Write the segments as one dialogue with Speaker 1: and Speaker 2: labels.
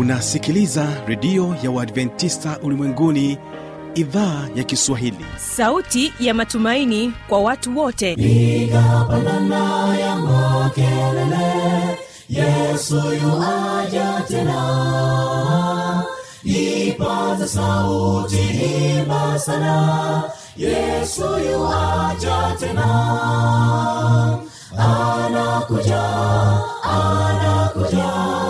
Speaker 1: unasikiliza redio ya uadventista ulimwenguni idhaa ya kiswahili.
Speaker 2: Sauti ya matumaini kwa watu wote.
Speaker 3: Igapandana ya makelele yesu yuaja tena. Ipaza sauti himba sana yesu yuaja tena. Anakuja anakuja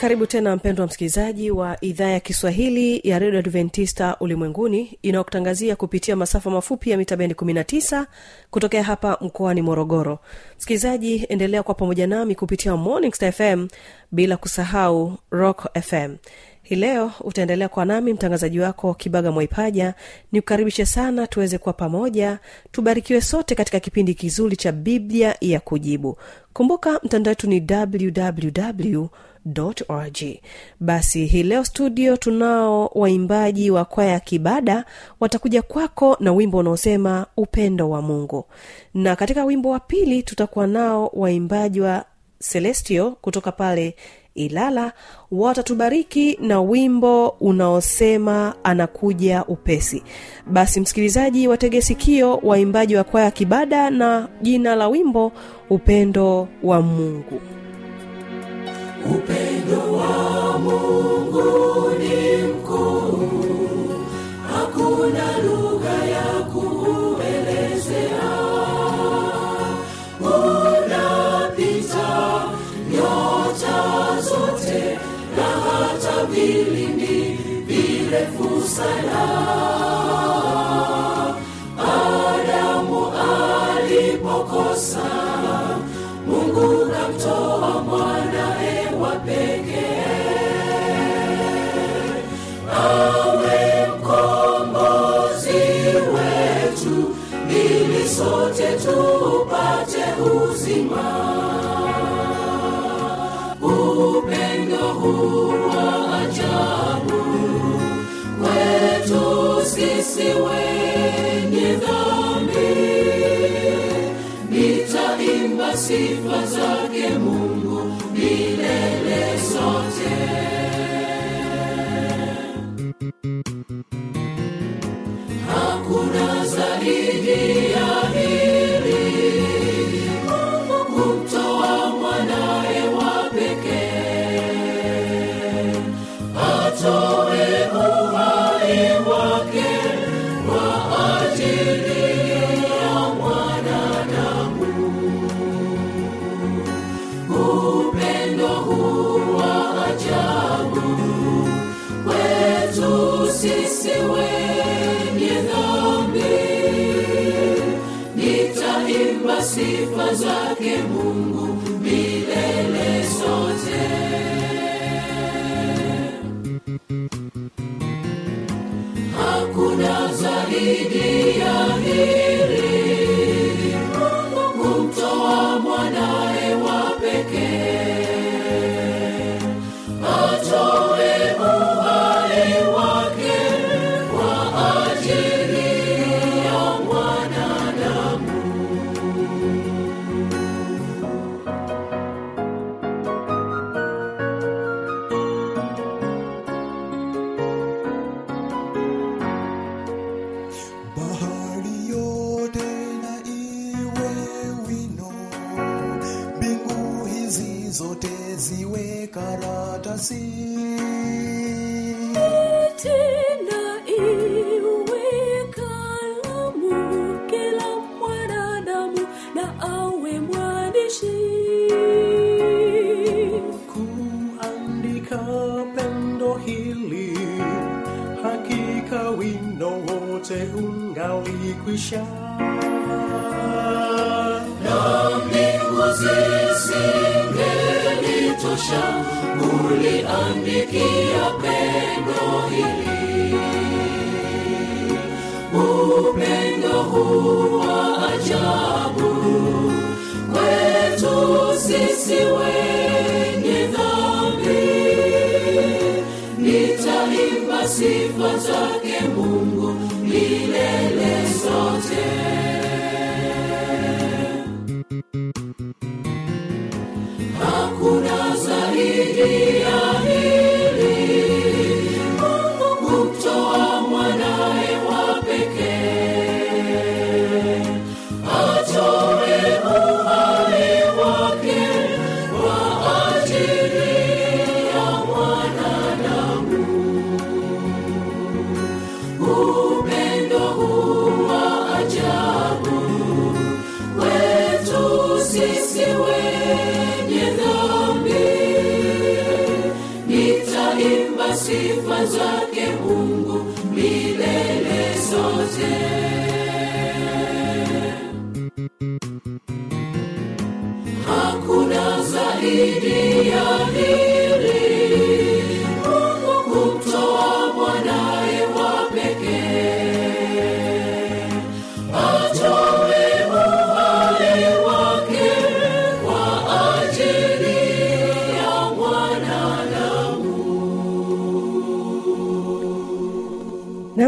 Speaker 2: karibu tena mpendwa msikilizaji wa idhaa ya kiswahili ya redio adventista ulimwenguni inayokutangazia kupitia masafa mafupi ya mita bendi 19 kutokea hapa mkoani morogoro. Msikilizaji endelea kuwa pamoja nami kupitia morning fm bila kusahau rock fm hii leo utaendelea kwa nami mtangazaji wako kibaga mwaipaja ni kukaribishe sana tuweze kuwa pamoja tubarikiwe sote katika kipindi kizuri cha biblia ya kujibu. Kumbuka mtandao wetu ni www org. Basi hii leo studio tunao waimbaji wa kwaya kibada. Watakuja kwako na wimbo unaosema upendo wa mungu. Na katika wimbo wa pili tutakuwa nao waimbaji wa celestio kutoka pale ilala. Watatubariki na wimbo unaosema anakuja upesi. Basi msikilizaji wategesikio waimbaji wa kwaya kibada na jina la wimbo upendo wa mungu
Speaker 3: upendo wa sote tupate uzima. Upendo huu wa ajabu. Kwetu sisi wenye dhambi nitaimba sifa zake mungu milele zote sisi wenye dhambi. Nitaimba sifa zake mungu zote
Speaker 4: ziwe karatasi.
Speaker 5: Tena iwe kalamu kila mwanadamu na awe mwandishi.
Speaker 4: Kuandika pendo hili hakika wino wote ungalikwisha
Speaker 3: zisingelitosha uliandikia pendo hili. Upendo huu wa ajabu kwetu sisi wenye dhambi. Nitaimba sifa zake mungu milele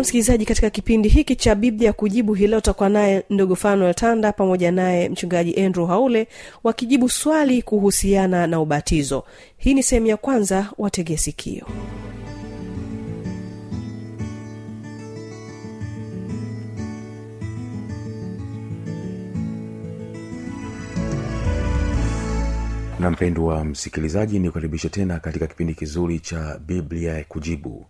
Speaker 2: na msikilizaji katika kipindi hiki cha biblia kujibu hii leo utakuwa naye ndugu fanuel tanda pamoja naye mchungaji andrew haule wakijibu swali kuhusiana na ubatizo. Hii ni sehemu ya kwanza watege sikio.
Speaker 6: Na mpendwa msikilizaji ni kukaribisha tena katika kipindi kizuri cha biblia kujibu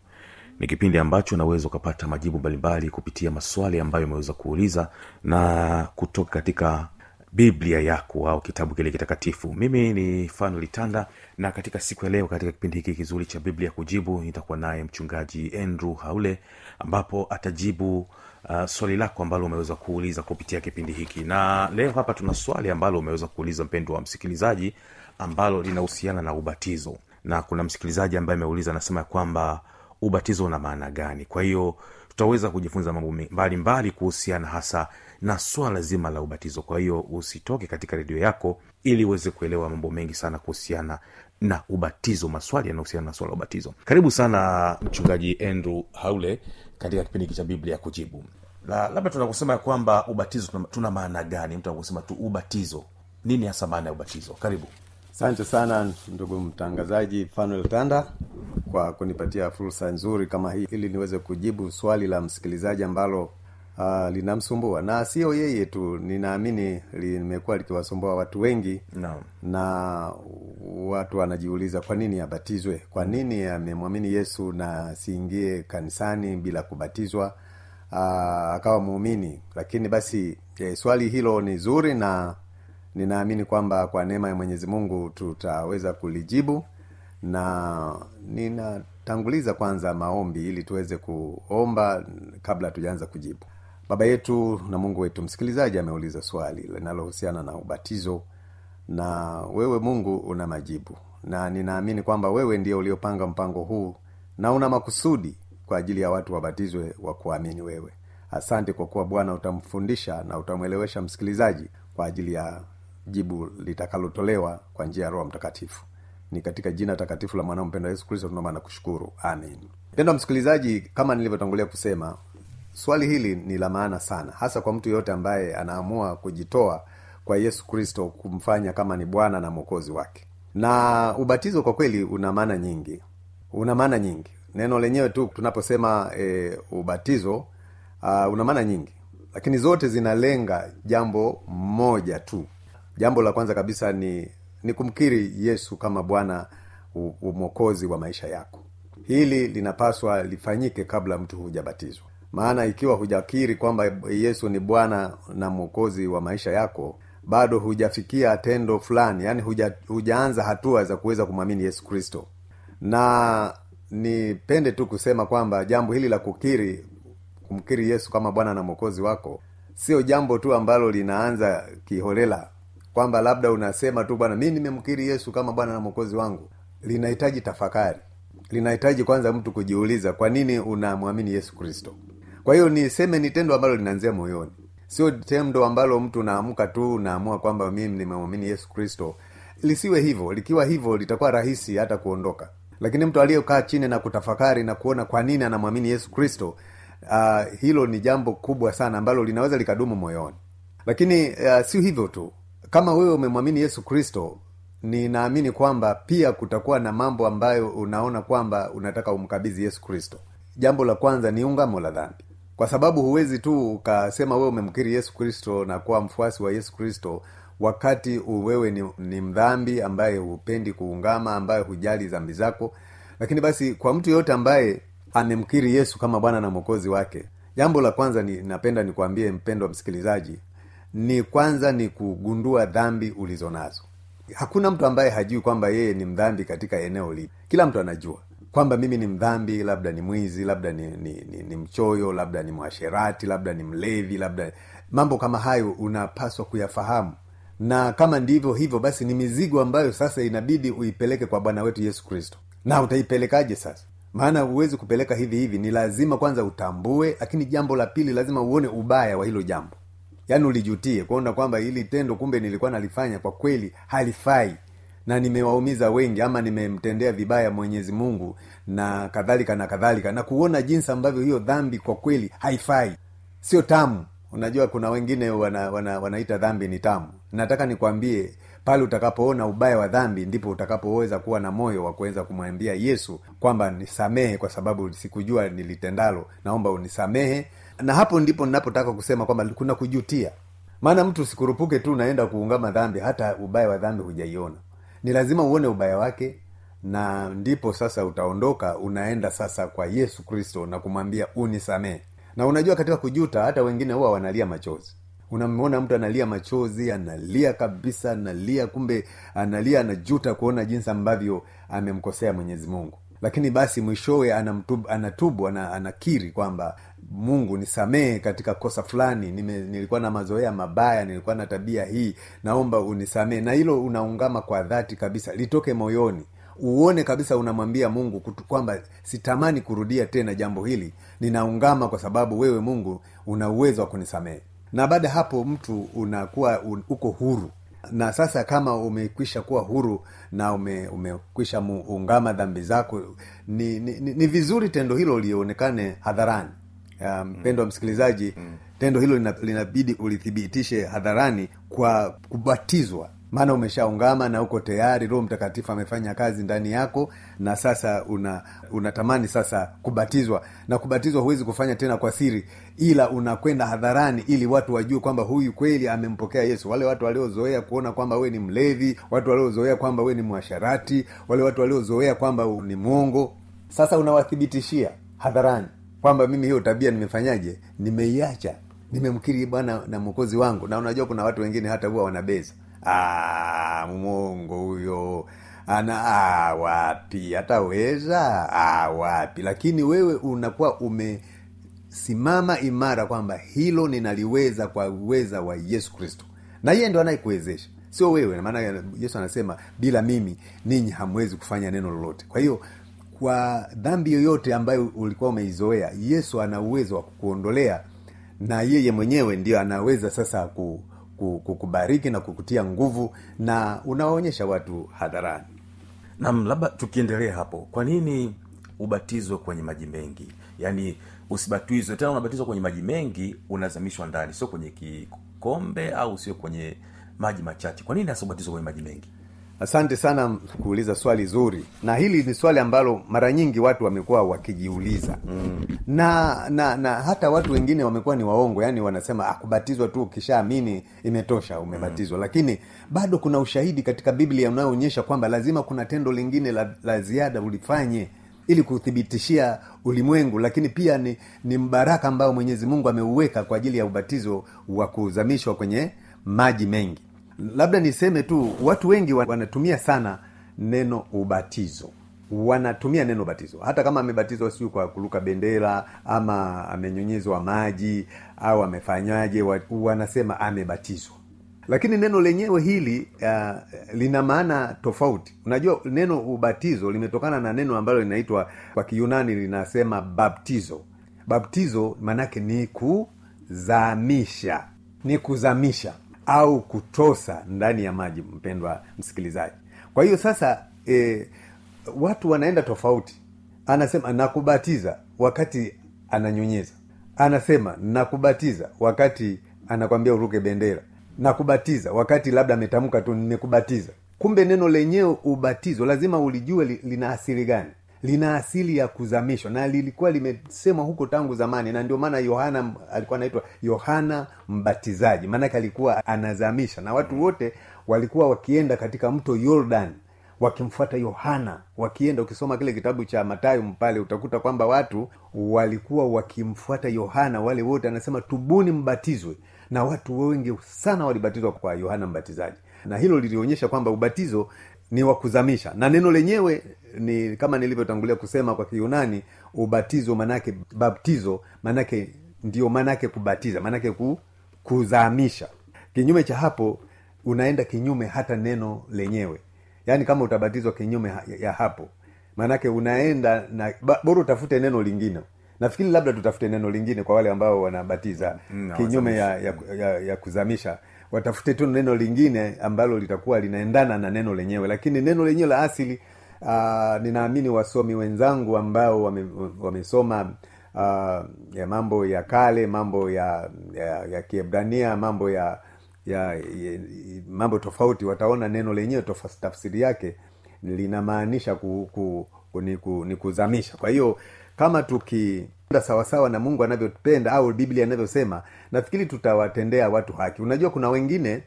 Speaker 6: ni kipindi ambacho unaweza ukapata majibu mbalimbali kupitia maswali ambayo umeweza kuuliza na kutoka katika biblia yako au kitabu kile kitakatifu. Mimi ni fano litanda na katika siku ya leo katika kipindi hiki kizuri cha biblia kujibu nitakuwa naye mchungaji andrew haule ambapo atajibu uh, swali lako ambalo umeweza kuuliza kupitia kipindi hiki. Na leo hapa tuna swali ambalo umeweza kuuliza mpendo wa msikilizaji ambalo linahusiana na ubatizo. Na kuna msikilizaji ambaye ameuliza anasema kwamba ubatizo una maana gani. Kwa hiyo tutaweza kujifunza mambo mbalimbali kuhusiana hasa na swala zima la ubatizo. Kwa hiyo usitoke katika redio yako ili uweze kuelewa mambo mengi sana kuhusiana na ubatizo maswali yanahusiana na swala la ubatizo. Karibu sana mchungaji andrew haule katika kipindi hiki cha biblia kujibu. La- labda tunakusema ya kwamba ubatizo tuna, tuna maana gani? Mtu anakusema tu ubatizo nini hasa maana ya ubatizo? Karibu
Speaker 7: asante sana ndugu mtangazaji fanuel tanda kwa kunipatia fursa nzuri kama hii ili niweze kujibu swali la msikilizaji ambalo uh, linamsumbua. Na sio yeye tu ninaamini limekuwa likiwasumbua watu wengi.
Speaker 6: No.
Speaker 7: na watu wanajiuliza kwa nini abatizwe? Kwa nini amemwamini yesu na asiingie kanisani bila kubatizwa? Uh, akawa muumini. Lakini basi eh, swali hilo ni zuri na ninaamini kwamba kwa neema ya mwenyezi mungu tutaweza kulijibu na ninatanguliza kwanza maombi ili tuweze kuomba kabla tujaanza kujibu. Baba yetu na mungu wetu msikilizaji ameuliza swali linalohusiana na ubatizo na wewe mungu una majibu. Na ninaamini kwamba wewe ndiye uliopanga mpango huu na una makusudi kwa ajili ya watu wabatizwe wa kuamini wewe. Asante kwa kuwa bwana utamfundisha na utamwelewesha msikilizaji kwa ajili ya jibu litakalotolewa kwa njia ya roho mtakatifu. Ni katika jina takatifu la mwanao mpendo yesu kristo tunaomba na kushukuru. Amin mpendo msikilizaji kama nilivyotangulia kusema swali hili ni la maana sana hasa kwa mtu yoyote ambaye anaamua kujitoa kwa yesu kristo kumfanya kama ni bwana na mwokozi wake. Na ubatizo kwa kweli una maana nyingi. Una maana nyingi. Neno lenyewe tu tunaposema e, ubatizo uh, una maana nyingi. Lakini zote zinalenga jambo moja tu jambo la kwanza kabisa ni ni kumkiri yesu kama bwana mwokozi wa maisha yako. Hili linapaswa lifanyike kabla mtu hujabatizwa. Maana ikiwa hujakiri kwamba yesu ni bwana na mwokozi wa maisha yako bado hujafikia tendo fulani yaani huja, hujaanza hatua za kuweza kumwamini yesu kristo. Na nipende tu kusema kwamba jambo hili la kukiri kumkiri yesu kama bwana na mwokozi wako sio jambo tu ambalo linaanza kiholela kwamba labda unasema tu bwana mi nimemkiri yesu kama bwana na mwokozi wangu. Linahitaji tafakari. Linahitaji kwanza mtu kujiuliza kwa nini unamwamini yesu kristo? Kwa hiyo niseme ni tendo ambalo linaanzia moyoni. Sio tendo ambalo mtu unaamka tu unaamua kwamba mimi nimemwamini yesu kristo. Lisiwe hivyo. Likiwa hivyo litakuwa rahisi hata kuondoka. Lakini mtu aliyekaa chini na kutafakari na kuona kwa nini anamwamini yesu kristo uh, hilo ni jambo kubwa sana ambalo linaweza likadumu moyoni. Lakini uh, sio hivyo tu kama wewe umemwamini yesu kristo ninaamini kwamba pia kutakuwa na mambo ambayo unaona kwamba unataka umkabidhi yesu kristo. Jambo la kwanza ni ungamo la dhambi. Kwa sababu huwezi tu ukasema wewe umemkiri yesu kristo na kuwa mfuasi wa yesu kristo wakati wewe ni, ni mdhambi ambaye hupendi kuungama ambaye hujali dhambi zako. Lakini basi kwa mtu yoyote ambaye amemkiri yesu kama bwana na mwokozi wake jambo la kwanza ni napenda nikwambie mpendwa msikilizaji ni kwanza ni kugundua dhambi ulizo nazo. Hakuna mtu ambaye hajui kwamba yeye ni mdhambi katika eneo lipi kila mtu anajua kwamba mimi ni mdhambi labda ni mwizi labda ni, ni, ni, ni mchoyo labda ni mwasherati labda ni mlevi labda mambo kama hayo unapaswa kuyafahamu. Na kama ndivyo hivyo basi ni mizigo ambayo sasa inabidi uipeleke kwa bwana wetu yesu kristo. Na utaipelekaje sasa? Maana huwezi kupeleka hivi hivi. Ni lazima kwanza utambue lakini jambo la pili lazima uone ubaya wa hilo jambo yaani ulijutie kuona kwamba hili tendo kumbe nilikuwa nalifanya kwa kweli halifai. Na nimewaumiza wengi ama nimemtendea vibaya mwenyezi mungu na kadhalika na kadhalika. Na kuona jinsi ambavyo hiyo dhambi kwa kweli haifai. Sio tamu. Unajua kuna wengine wana, wana, wanaita dhambi ni tamu. Nataka nikwambie pale utakapoona ubaya wa dhambi ndipo utakapoweza kuwa na moyo wa kuweza kumwambia yesu kwamba nisamehe kwa sababu sikujua nilitendalo. Naomba unisamehe na hapo ndipo ninapotaka kusema kwamba kuna kujutia. Maana mtu sikurupuke tu unaenda kuungama dhambi hata ubaya wa dhambi hujaiona. Ni lazima uone ubaya wake na ndipo sasa utaondoka unaenda sasa kwa yesu kristo na kumwambia unisamehe. Na unajua katika kujuta hata wengine huwa wanalia machozi. Unamwona mtu analia machozi analia kabisa analia kumbe analia anajuta kuona jinsi ambavyo amemkosea mwenyezi mungu. Lakini basi mwishowe anamtubu, anatubu anakiri kwamba mungu nisamehe katika kosa fulani Nime, nilikuwa na mazoea mabaya nilikuwa na tabia hii naomba unisamehe. Na hilo unaungama kwa dhati kabisa litoke moyoni. Uone kabisa unamwambia mungu kwamba sitamani kurudia tena jambo hili. Ninaungama kwa sababu wewe mungu una uwezo wa kunisamehe. Na baada ya hapo mtu unakuwa un, uko huru. Na sasa kama umekwisha kuwa huru na ume, umekwisha ungama dhambi zako ni, ni, ni, ni vizuri tendo hilo lionekane hadharani mpendo um, wa msikilizaji mm. tendo hilo linabidi ulithibitishe hadharani kwa kubatizwa. Maana umeshaungama na uko tayari roho mtakatifu amefanya kazi ndani yako na sasa una unatamani sasa kubatizwa. Na kubatizwa huwezi kufanya tena kwa siri ila unakwenda hadharani ili watu wajue kwamba huyu kweli amempokea yesu. Wale watu waliozoea kuona kwamba we ni mlevi watu waliozoea kwamba we ni mwasharati wale watu waliozoea kwamba ni mwongo sasa unawathibitishia hadharani kwamba mimi hiyo tabia nimefanyaje? Nimeiacha. Nimemkiri bwana na mwokozi wangu. Na unajua kuna watu wengine hata huwa wanabeza. Mongo huyo. Ana ah, wapi? Hataweza? Ah, wapi? Lakini wewe unakuwa umesimama imara kwamba hilo ninaliweza kwa uweza wa yesu kristo. Na yeye ndo anayekuwezesha. Sio wewe. Maana yesu anasema bila mimi ninyi hamwezi kufanya neno lolote. Kwa hiyo kwa dhambi yoyote ambayo ulikuwa umeizoea yesu ana uwezo wa kukuondolea na yeye mwenyewe ndio anaweza sasa ku, kukubariki na kukutia nguvu na unawaonyesha watu hadharani.
Speaker 6: Nam labda tukiendelea hapo kwa nini ubatizwe kwenye maji mengi? Yaani usibatizwe tena unabatizwa kwenye maji mengi unazamishwa ndani sio kwenye kikombe au sio kwenye maji machache. Kwa nini hasa kwenye maji mengi
Speaker 7: asante sana kuuliza swali zuri. Na hili ni swali ambalo mara nyingi watu wamekuwa wakijiuliza. Mm. na na na hata watu wengine wamekuwa ni waongo yani wanasema akubatizwa tu ukishaamini imetosha umebatizwa. Mm. lakini bado kuna ushahidi katika biblia unayoonyesha kwamba lazima kuna tendo lingine la, la ziada ulifanye ili kuthibitishia ulimwengu. Lakini pia ni, ni mbaraka ambao mwenyezi mungu ameuweka kwa ajili ya ubatizo wa kuzamishwa kwenye maji mengi labda niseme tu watu wengi wanatumia sana neno ubatizo. Wanatumia neno batizo hata kama amebatizwa siu kwa kuruka bendera ama amenyonyezwa maji au amefanyaje wanasema amebatizwa. Lakini neno lenyewe hili uh, lina maana tofauti. Unajua neno ubatizo limetokana na neno ambalo linaitwa kwa kiyunani linasema baptizo. Baptizo maanake ni kuzamisha. Ni kuzamisha au kutosa ndani ya maji mpendwa msikilizaji. Kwa hiyo sasa e, watu wanaenda tofauti. Anasema nakubatiza wakati ananyunyiza anasema nakubatiza wakati anakwambia uruke bendera. Nakubatiza wakati labda ametamka tu nimekubatiza. Kumbe neno lenyewe ubatizo lazima ulijue li, lina asili gani lina asili ya kuzamishwa na lilikuwa limesemwa huko tangu zamani na ndio maana yohana alikuwa anaitwa yohana mbatizaji. Maanake alikuwa anazamisha na watu wote walikuwa wakienda katika mto yordan wakimfuata yohana wakienda ukisoma kile kitabu cha matayo pale utakuta kwamba watu walikuwa wakimfuata yohana. Wale wote anasema tubuni mbatizwe. Na watu wengi sana walibatizwa kwa yohana mbatizaji. Na hilo lilionyesha kwamba ubatizo ni wa kuzamisha. Na neno lenyewe ni kama nilivyotangulia kusema kwa kiunani ubatizo manake baptizo manake ndio maanaake kubatiza manake ku, kuzamisha. Kinyume cha hapo unaenda kinyume hata neno lenyewe. Yaani kama utabatizwa kinyume ya hapo maanake unaenda na bora utafute neno lingine. Nafikiri labda tutafute neno lingine kwa wale ambao wanabatiza
Speaker 6: no,
Speaker 7: kinyume ya, ya, ya, ya kuzamisha. Watafute tu neno lingine ambalo litakuwa linaendana na neno lenyewe lakini neno lenyewe la asili uh, ninaamini wasomi wenzangu ambao wame- wamesoma uh, ya mambo ya kale mambo ya ya, ya kiebrania mambo ya ya, ya mambo tofauti wataona neno lenyewe tafsiri yake linamaanisha ku, ku, ku, ni, ku, ni kuzamisha. Kwa hiyo kama tukienda sawasawa na mungu anavyopenda au biblia anavyosema nafikiri tutawatendea watu haki. Unajua kuna wengine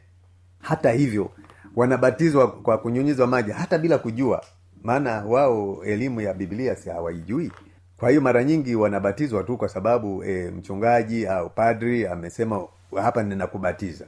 Speaker 7: hata hivyo wanabatizwa kwa kunyunyizwa maji hata bila kujua maana wao elimu ya biblia si hawaijui. Kwa hiyo mara nyingi wanabatizwa tu kwa sababu e, mchungaji au padri amesema hapa ninakubatiza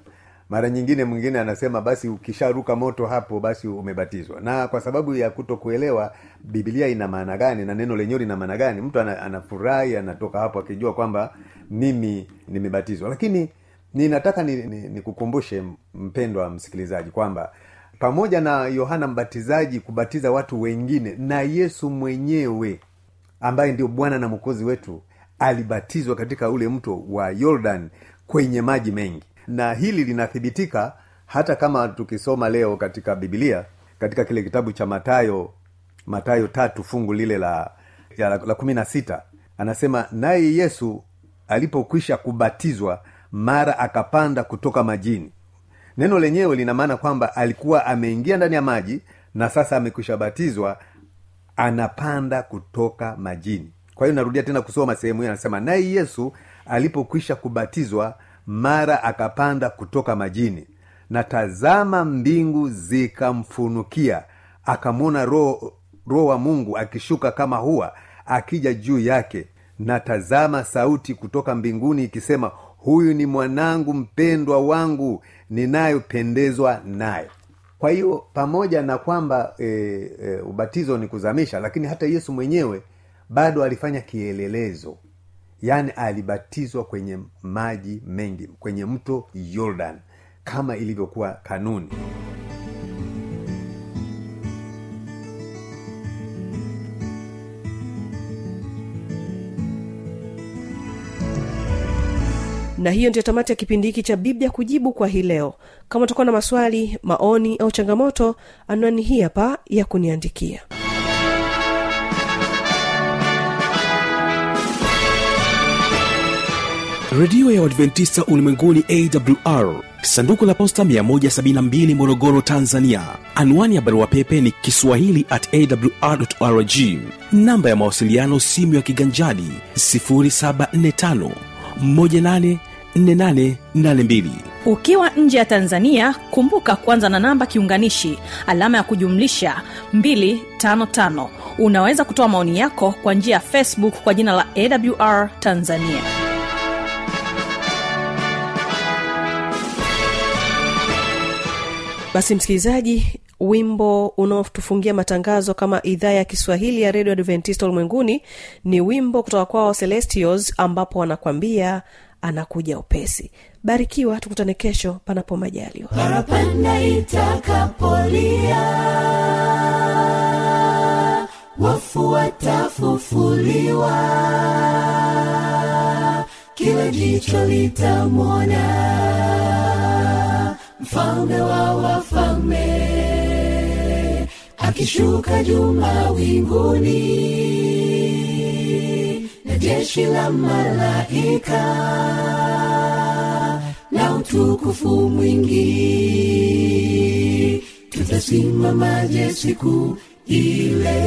Speaker 7: mara nyingine mwingine anasema basi ukisharuka moto hapo basi umebatizwa. Na kwa sababu ya kuto kuelewa biblia ina maana gani na neno lenyewe lina maana gani mtu anafurahi anatoka hapo akijua kwamba mimi nimebatizwa. Lakini ninataka nikukumbushe ni, ni mpendwa msikilizaji kwamba pamoja na yohana mbatizaji kubatiza watu wengine na yesu mwenyewe ambaye ndio bwana na mwokozi wetu alibatizwa katika ule mto wa yordan kwenye maji mengi. Na hili linathibitika hata kama tukisoma leo katika bibilia katika kile kitabu cha matayo matayo tatu fungu lile la ya la, kumi na sita anasema naye yesu alipokwisha kubatizwa mara akapanda kutoka majini neno lenyewe lina maana kwamba alikuwa ameingia ndani ya maji na sasa amekwisha batizwa anapanda kutoka majini. Kwa hiyo narudia tena kusoma sehemu hiyo anasema naye yesu alipokwisha kubatizwa mara akapanda kutoka majini. Na tazama mbingu zikamfunukia akamwona roho roho wa mungu akishuka kama hua akija juu yake. Na tazama sauti kutoka mbinguni ikisema huyu ni mwanangu mpendwa wangu ninayopendezwa naye. Kwa hiyo pamoja na kwamba e, e, ubatizo ni kuzamisha lakini hata yesu mwenyewe bado alifanya kielelezo. Yaani alibatizwa kwenye maji mengi kwenye mto yordan kama ilivyokuwa kanuni
Speaker 2: na hiyo ndio tamati ya kipindi hiki cha biblia kujibu kwa hii leo. Kama utakuwa na maswali maoni au changamoto anwani hii hapa ya kuniandikia.
Speaker 1: Redio ya uadventista ulimwenguni awr sanduku la posta 172 morogoro tanzania. Anwani ya barua pepe ni kiswahili at awrrg namba ya mawasiliano simu ya kiganjadi 745 184882
Speaker 8: ukiwa nje ya tanzania kumbuka kwanza na namba kiunganishi alama ya kujumlisha 255 unaweza kutoa maoni yako kwa njia ya facebook kwa jina la awr tanzania.
Speaker 2: Basi msikilizaji wimbo unaotufungia matangazo kama idhaa ya kiswahili ya redio adventista ulimwenguni ni wimbo kutoka kwao celestials ambapo wanakwambia anakuja upesi. Barikiwa tukutane kesho panapo majaliwa.
Speaker 3: Parapanda itakapolia wafu watafufuliwa kila jicho litamwona mfalme wa wafalme akishuka juu mawinguni na jeshi la malaika na utukufu mwingi. Tutasimamaje siku ile.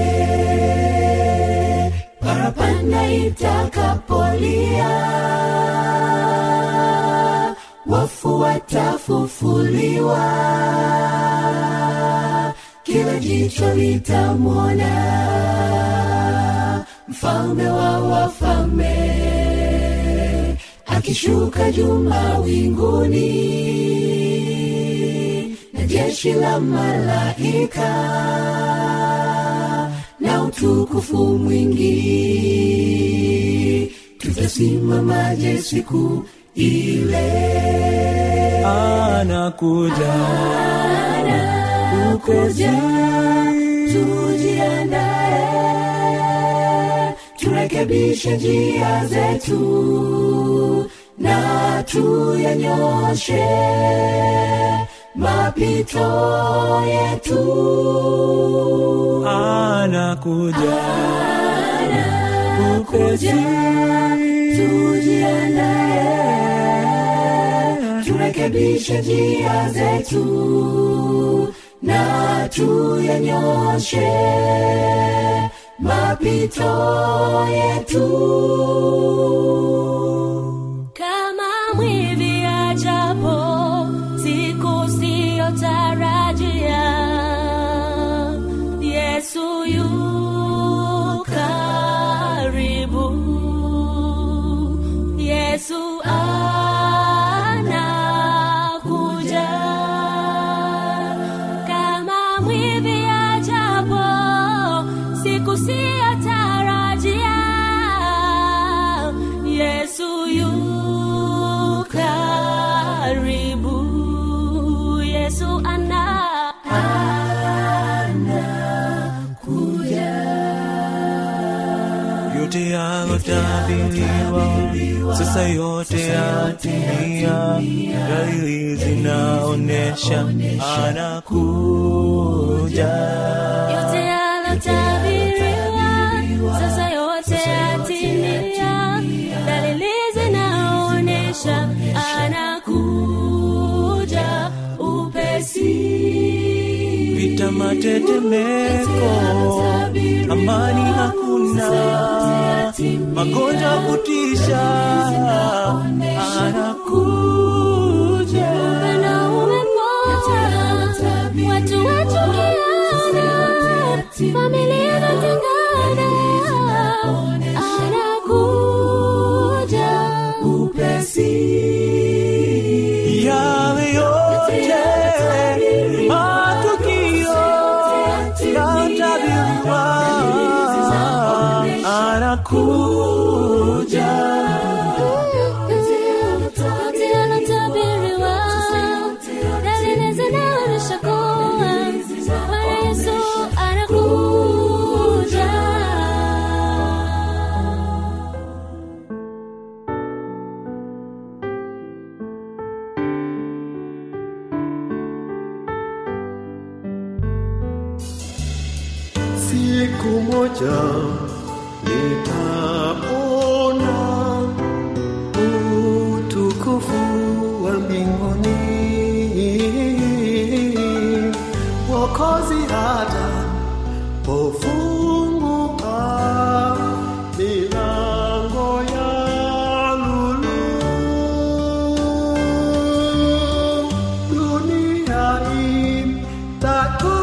Speaker 3: Parapanda itakapolia. Wafu watafufuliwa kila jicho litamwona. Mfalme wa wafalme akishuka juu mawinguni na jeshi la malaika na utukufu mwingi. Tutasimamaje siku ile?
Speaker 9: Anakuja
Speaker 3: kuja tujiandae turekebishe njia zetu na tuyanyoshe mapito yetu.
Speaker 9: Anakuja.
Speaker 3: Kuja tujiandae turekebishe njia zetu na tuyanyoshe mapito yetu
Speaker 9: yote sasa yote yatimia. dalili zinaonesha anakuja.
Speaker 5: Yote
Speaker 9: matetemeko. Amani hakuna. Magonjwa kutisha anakuja.
Speaker 5: Watu familia zatengana, anakuja
Speaker 4: dunia itatoweka